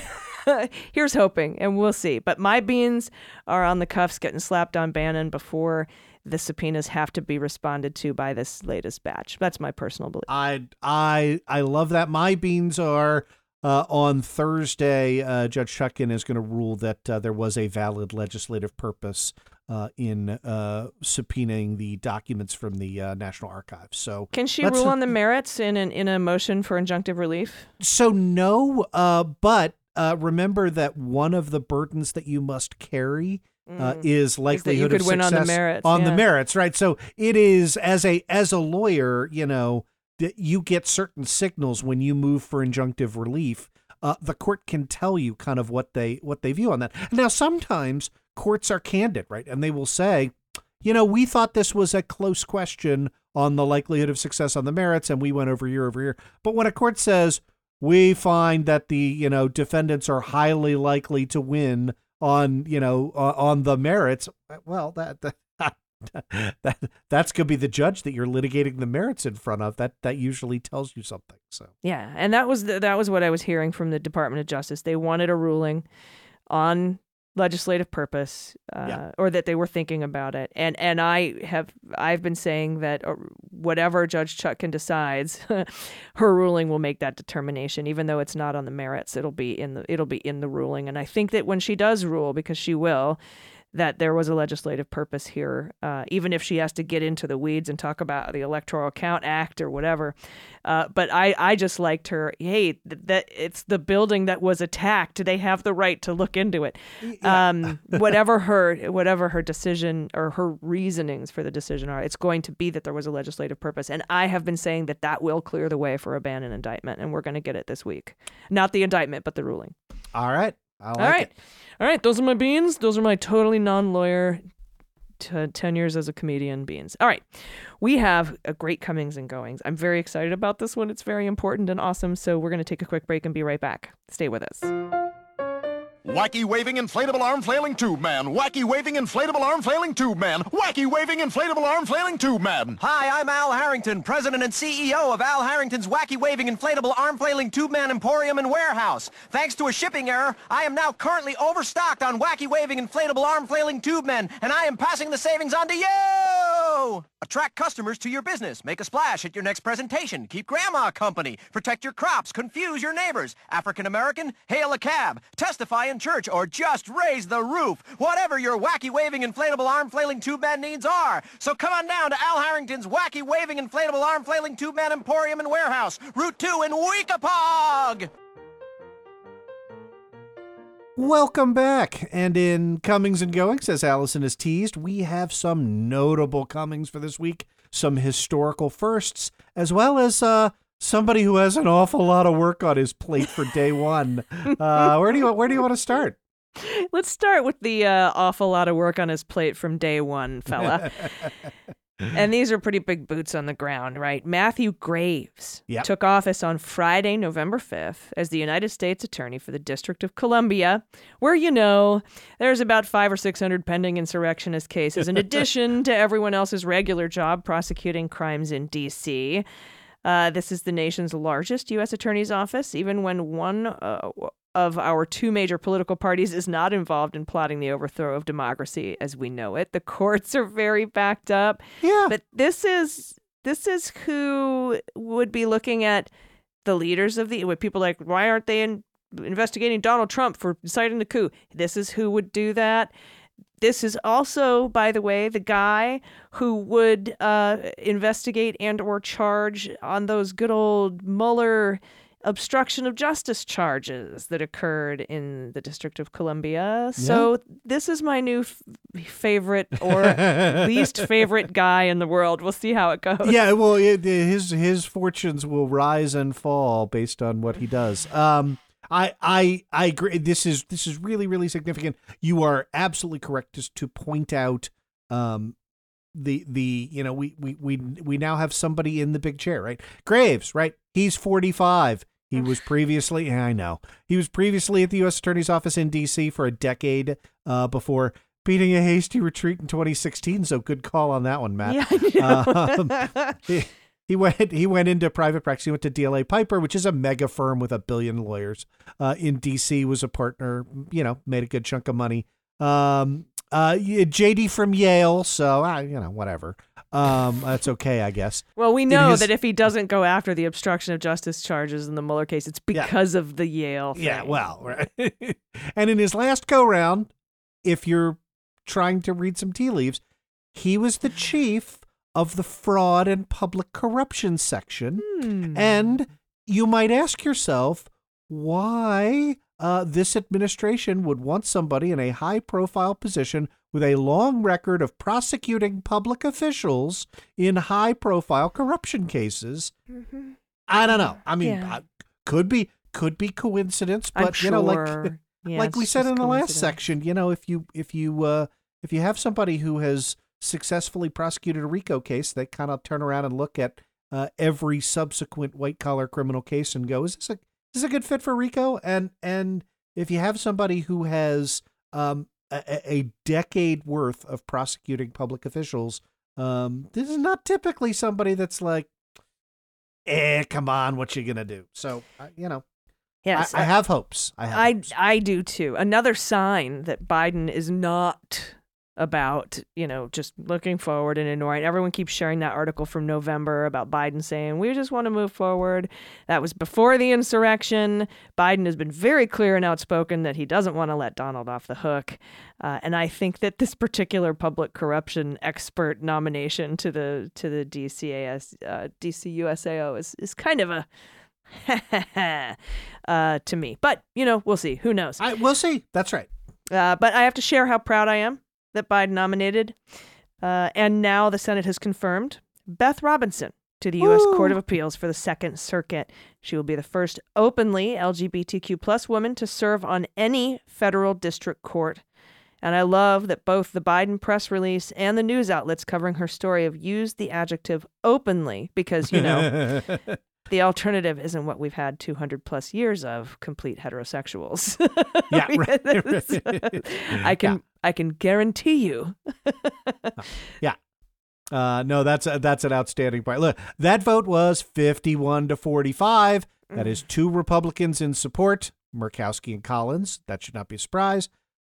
here's hoping, and we'll see. But my beans are on the cuffs, getting slapped on Bannon before the subpoenas have to be responded to by this latest batch. That's my personal belief. I, I, I love that. My beans are. Uh, on Thursday, uh, Judge Chutkan is going to rule that uh, there was a valid legislative purpose uh, in uh, subpoenaing the documents from the uh, National Archives. So, Can she rule on the merits in an, in a motion for injunctive relief? so no, uh, but uh, remember that one of the burdens that you must carry uh, is likelihood Mm. could of win on the success merits, On the merits, right? So it is as a as a lawyer, you know, that you get certain signals when you move for injunctive relief. Uh, the court can tell you kind of what they what they view on that. Now, sometimes courts are candid, right? And they will say, you know, we thought this was a close question on the likelihood of success on the merits, and we went over year over year. But when a court says we find that the you know defendants are highly likely to win on you know uh, on the merits, well, that. that that that's gonna be the judge that you're litigating the merits in front of. That that usually tells you something. So Yeah, and that was the, that was what I was hearing from the Department of Justice. They wanted a ruling on legislative purpose, uh, Yeah. or that they were thinking about it. And and I have I've been saying that uh, whatever Judge Chutkan decides, her ruling will make that determination, even though it's not on the merits. It'll be in the it'll be in the ruling. And I think that when she does rule, because she will. That there was a legislative purpose here, uh, even if she has to get into the weeds and talk about the Electoral Count Act or whatever. Uh, but I, I just liked her. Hey, th- that it's the building that was attacked. Do they have the right to look into it. Um, whatever her, whatever her decision or her reasonings for the decision are, it's going to be that there was a legislative purpose. And I have been saying that that will clear the way for a Bannon indictment, and we're going to get it this week. Not the indictment, but the ruling. all right, I like All right, it. all right. Those are my beans. Those are my totally non-lawyer. T- 10 years as a comedian beans. All right. We have a great comings and goings. I'm very excited about this one. It's very important and awesome. So we're going to take a quick break and be right back. Stay with us. Wacky waving inflatable arm flailing tube man. Wacky waving inflatable arm flailing tube man. Wacky waving inflatable arm flailing tube man. Hi, I'm Al Harrington, President and CEO of Al Harrington's wacky waving inflatable arm flailing tube man emporium and warehouse. Thanks to a shipping error, I am now currently overstocked on wacky waving inflatable arm flailing tube men, and I am passing the savings on to you! Attract customers to your business, make a splash at your next presentation, keep grandma company, protect your crops, confuse your neighbors, African American, hail a cab, testify in church, or just raise the roof. Whatever your wacky waving inflatable arm flailing tube man needs are. So come on down to Al Harrington's wacky waving inflatable arm flailing tube man emporium and warehouse, Route 2 in Weekapaug! Welcome back. And in Comings and Goings, as Allison has teased, we have some notable comings for this week. some historical firsts, as well as uh, somebody who has an awful lot of work on his plate for day one. Uh, where do you where do you want to start? Let's start with the uh, awful lot of work on his plate from day one, fella. and these are pretty big boots on the ground, right? Matthew Graves Yep. took office on Friday, November 5th, as the United States Attorney for the District of Columbia, where you know there's about five or 600 pending insurrectionist cases, in addition to everyone else's regular job prosecuting crimes in D.C. Uh, this is the nation's largest U.S. Attorney's office, even when one uh, of our two major political parties is not involved in plotting the overthrow of democracy as we know it. The courts are very backed up. Yeah. But this is this is who would be looking at the leaders of the with people like why aren't they in, investigating Donald Trump for inciting the coup? This is who would do that. This is also, by the way, the guy who would uh, investigate and or charge on those good old Mueller obstruction of justice charges that occurred in the District of Columbia. So this is my new f- favorite or least favorite guy in the world. We'll see how it goes. yeah, well, it, his his fortunes will rise and fall based on what he does. Um, I I I agree. This is this is really really significant. You are absolutely correct just to point out um the the you know we we we we now have somebody in the big chair, right? Graves, right? He's 45. He was previously, yeah, I know. He was previously at the U.S. Attorney's Office in D.C. for a decade uh, before beating a hasty retreat in 2016. So good call on that one, Matt. Yeah. Um, he, he went he went into private practice. He went to DLA Piper, which is a mega firm with a billion lawyers. Uh, in DC, was a partner. You know, made a good chunk of money. Um, uh, JD from Yale, so uh, you know whatever. Um, that's okay, I guess. Well, we know his- that if he doesn't go after the obstruction of justice charges in the Mueller case, it's Yeah. because of the Yale. Yeah, well, right. and in his last go round, if you're trying to read some tea leaves, he was the chief of the fraud and public corruption section. Hmm. And you might ask yourself why uh, this administration would want somebody in a high profile position with a long record of prosecuting public officials in high profile corruption cases. I don't know. I mean, Mm-hmm. Yeah. could be could be coincidence, but you know, like. Yeah, like we said in the last section, you know, if you if you uh, if you have somebody who has successfully prosecuted a RICO case, they kind of turn around and look at uh, every subsequent white collar criminal case and go, is this a is this a good fit for RICO? And and if you have somebody who has um, a, a- decade worth of prosecuting public officials, um, this is not typically somebody that's like, eh, come on, what you gonna do? So uh, you know, Yes, I, I have hopes. I have. I hopes. I do too. Another sign that Biden is not about, you know, just looking forward and ignoring. Everyone keeps sharing that article from November about Biden saying, "We just want to move forward." That was before the insurrection. Biden has been very clear and outspoken that he doesn't want to let Donald off the hook. Uh, and I think that this particular public corruption expert nomination to the to the DCAS uh, DCUSAO is is kind of a uh, to me. But, you know, we'll see. Who knows? I we'll see. That's right. Uh, but I have to share how proud I am that Biden nominated. Uh, and now the Senate has confirmed Beth Robinson to the U.S. Court of Appeals for the Second Circuit. She will be the first openly LGBTQ plus woman to serve on any federal district court. And I love that both the Biden press release and the news outlets covering her story have used the adjective openly because, you know, the alternative isn't what we've had 200 plus years of complete heterosexuals. Yeah, right, right. I can I can guarantee you. Yeah. Uh, no, that's a, that's an outstanding point. Look, that vote was fifty-one to forty-five. That is two Republicans in support, Murkowski and Collins. That should not be a surprise.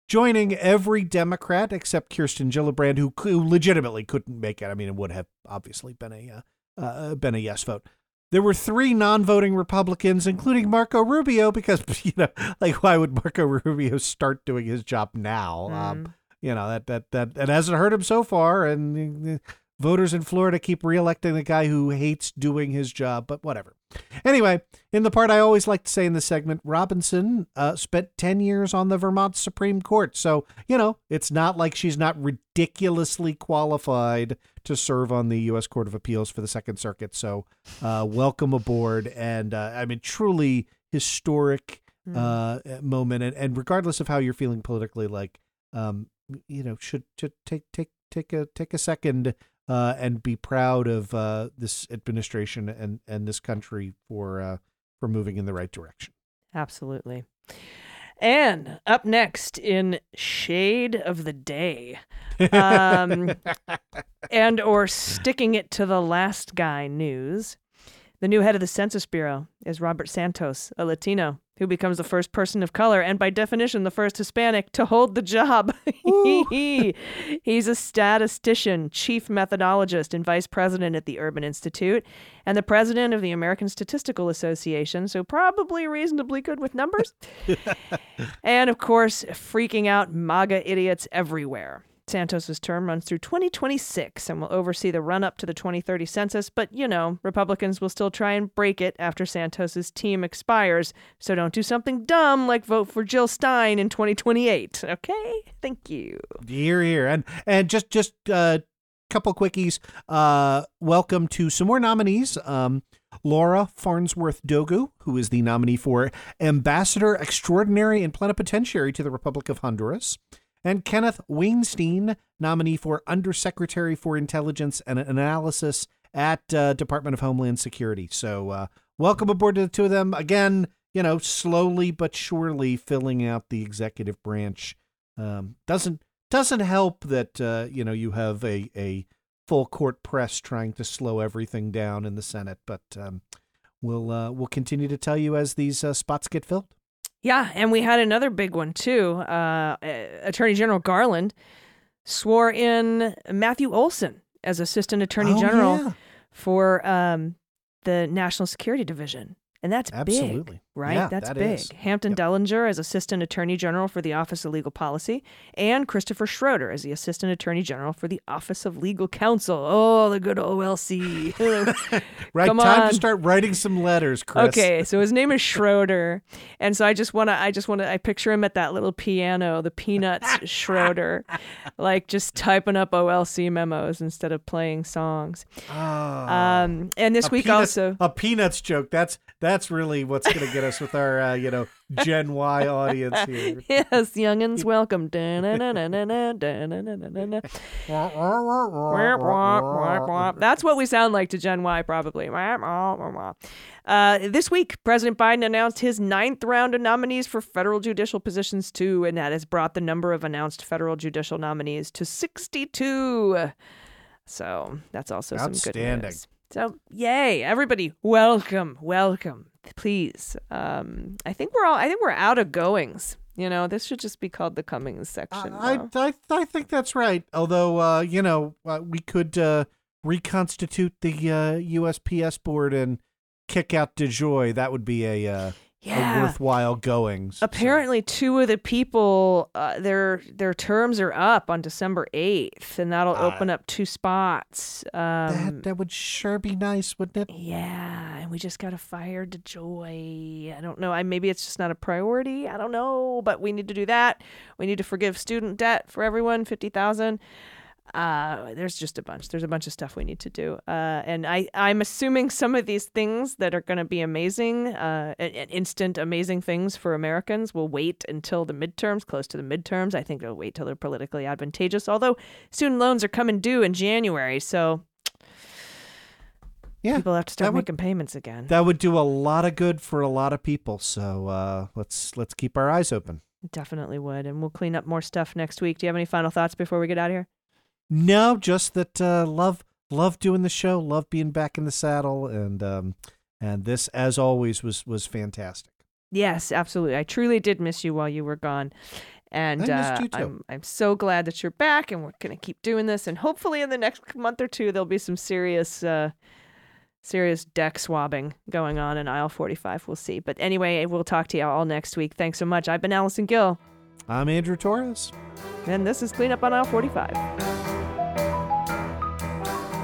Joining every Democrat except Kirsten Gillibrand, who, who legitimately couldn't make it. I mean, it would have obviously been a uh, uh, been a yes vote. There were three non-voting Republicans, including Marco Rubio, because you know, like, why would Marco Rubio start doing his job now? Um, you know that that that it hasn't hurt him so far, and voters in Florida keep reelecting the guy who hates doing his job, but whatever. Anyway, in the part I always like to say in the segment, Robinson uh, spent 10 years on the Vermont Supreme Court. So, you know, it's not like she's not ridiculously qualified to serve on the U.S. Court of Appeals for the Second Circuit. So, uh, welcome aboard. And uh, I mean, truly historic uh, moment. And, and regardless of how you're feeling politically, like, um, you know, should, should take, take, take a, take a second uh, and be proud of uh, this administration and, and this country for uh, for moving in the right direction. Absolutely. And up next in Shade of the Day, um, and or sticking it to the last guy news, the new head of the Census Bureau is Robert Santos, a Latino who becomes the first person of color and by definition the first Hispanic to hold the job. He's a statistician, chief methodologist, and vice president at the Urban Institute, and the president of the American Statistical Association, so probably reasonably good with numbers. and of course, freaking out MAGA idiots everywhere. Santos's term runs through 2026 and will oversee the run up to the 2030 census, but you know, Republicans will still try and break it after Santos's team expires, so don't do something dumb like vote for Jill Stein in 2028. Okay? Thank you. Here, here, and and just just a uh, couple quickies. Uh, welcome to some more nominees. Um, Laura Farnsworth Dogu, who is the nominee for Ambassador Extraordinary and Plenipotentiary to the Republic of Honduras and Kenneth Wainstein, nominee for Undersecretary for Intelligence and Analysis at uh, Department of Homeland Security. So, uh, welcome aboard to the two of them. Again, you know, slowly but surely filling out the executive branch. Um, doesn't doesn't help that uh, you know you have a a full court press trying to slow everything down in the Senate, but um, we'll uh, we'll continue to tell you as these uh, spots get filled. Yeah, and we had another big one too. Uh, Attorney General Garland swore in Matthew Olsen as Assistant Attorney Oh, General yeah. for um, the National Security Division. And that's big, Absolutely. Right? Yeah, that's that big. is. Hampton Yep. Dellinger as Assistant Attorney General for the Office of Legal Policy, and Christopher Schroeder as the Assistant Attorney General for the Office of Legal Counsel. Oh, the good OLC. Right, Come time on. to start writing some letters, Chris. Okay, so his name is Schroeder, and so I just want to, I just want to, I picture him at that little piano, the Peanuts Schroeder, like just typing up OLC memos instead of playing songs. Um, and this week Peanuts- also, a peanuts joke. That's that's really what's going to get us with our uh, you know Gen Y audience here. yes, youngins, welcome. That's what we sound like to Gen Y, probably. Uh, this week, President Biden announced his ninth round of nominees for federal judicial positions, too, and that has brought the number of announced federal judicial nominees to 62. So that's also some good news. So, yay, everybody, welcome, welcome, please. Um, I think we're all, I think we're out of goings. You know, this should just be called the Cummings section. I. I I think that's right. Although uh, you know uh, we could uh, reconstitute the uh, USPS board and kick out DeJoy. That would be a uh, Yeah. a worthwhile going. So- Apparently, two of the people, uh, their their terms are up on December eighth, and that'll open up two spots. Um, that that would sure be nice, wouldn't it? yeah, and we just got to fire DeJoy. I don't know. I maybe it's just not a priority. I don't know, but we need to do that. We need to forgive student debt for everyone, fifty thousand. Uh, there's just a bunch. There's a bunch of stuff we need to do. Uh, and I, I'm assuming some of these things that are going to be amazing, uh, instant amazing things for Americans will wait until the midterms, close to the midterms. I think they'll wait till they're politically advantageous. Although student loans are coming due in January, so Yeah, people have to start that would- making payments again. That would do a lot of good for a lot of people. So uh, let's let's keep our eyes open. Definitely would. And we'll clean up more stuff next week. Do you have any final thoughts before we get out of here? No, just that uh, love love doing the show, love being back in the saddle, and um, and this as always was was fantastic. Yes, absolutely. I truly did miss you while you were gone. And I missed uh, you too. I'm I'm so glad that you're back and we're going to keep doing this and hopefully in the next month or two there'll be some serious uh serious deck swabbing going on in aisle 45. We'll see. But anyway, we'll talk to you all next week. Thanks so much. I've been Allison Gill I'm Andrew Torres. and this is Clean Up on aisle 45.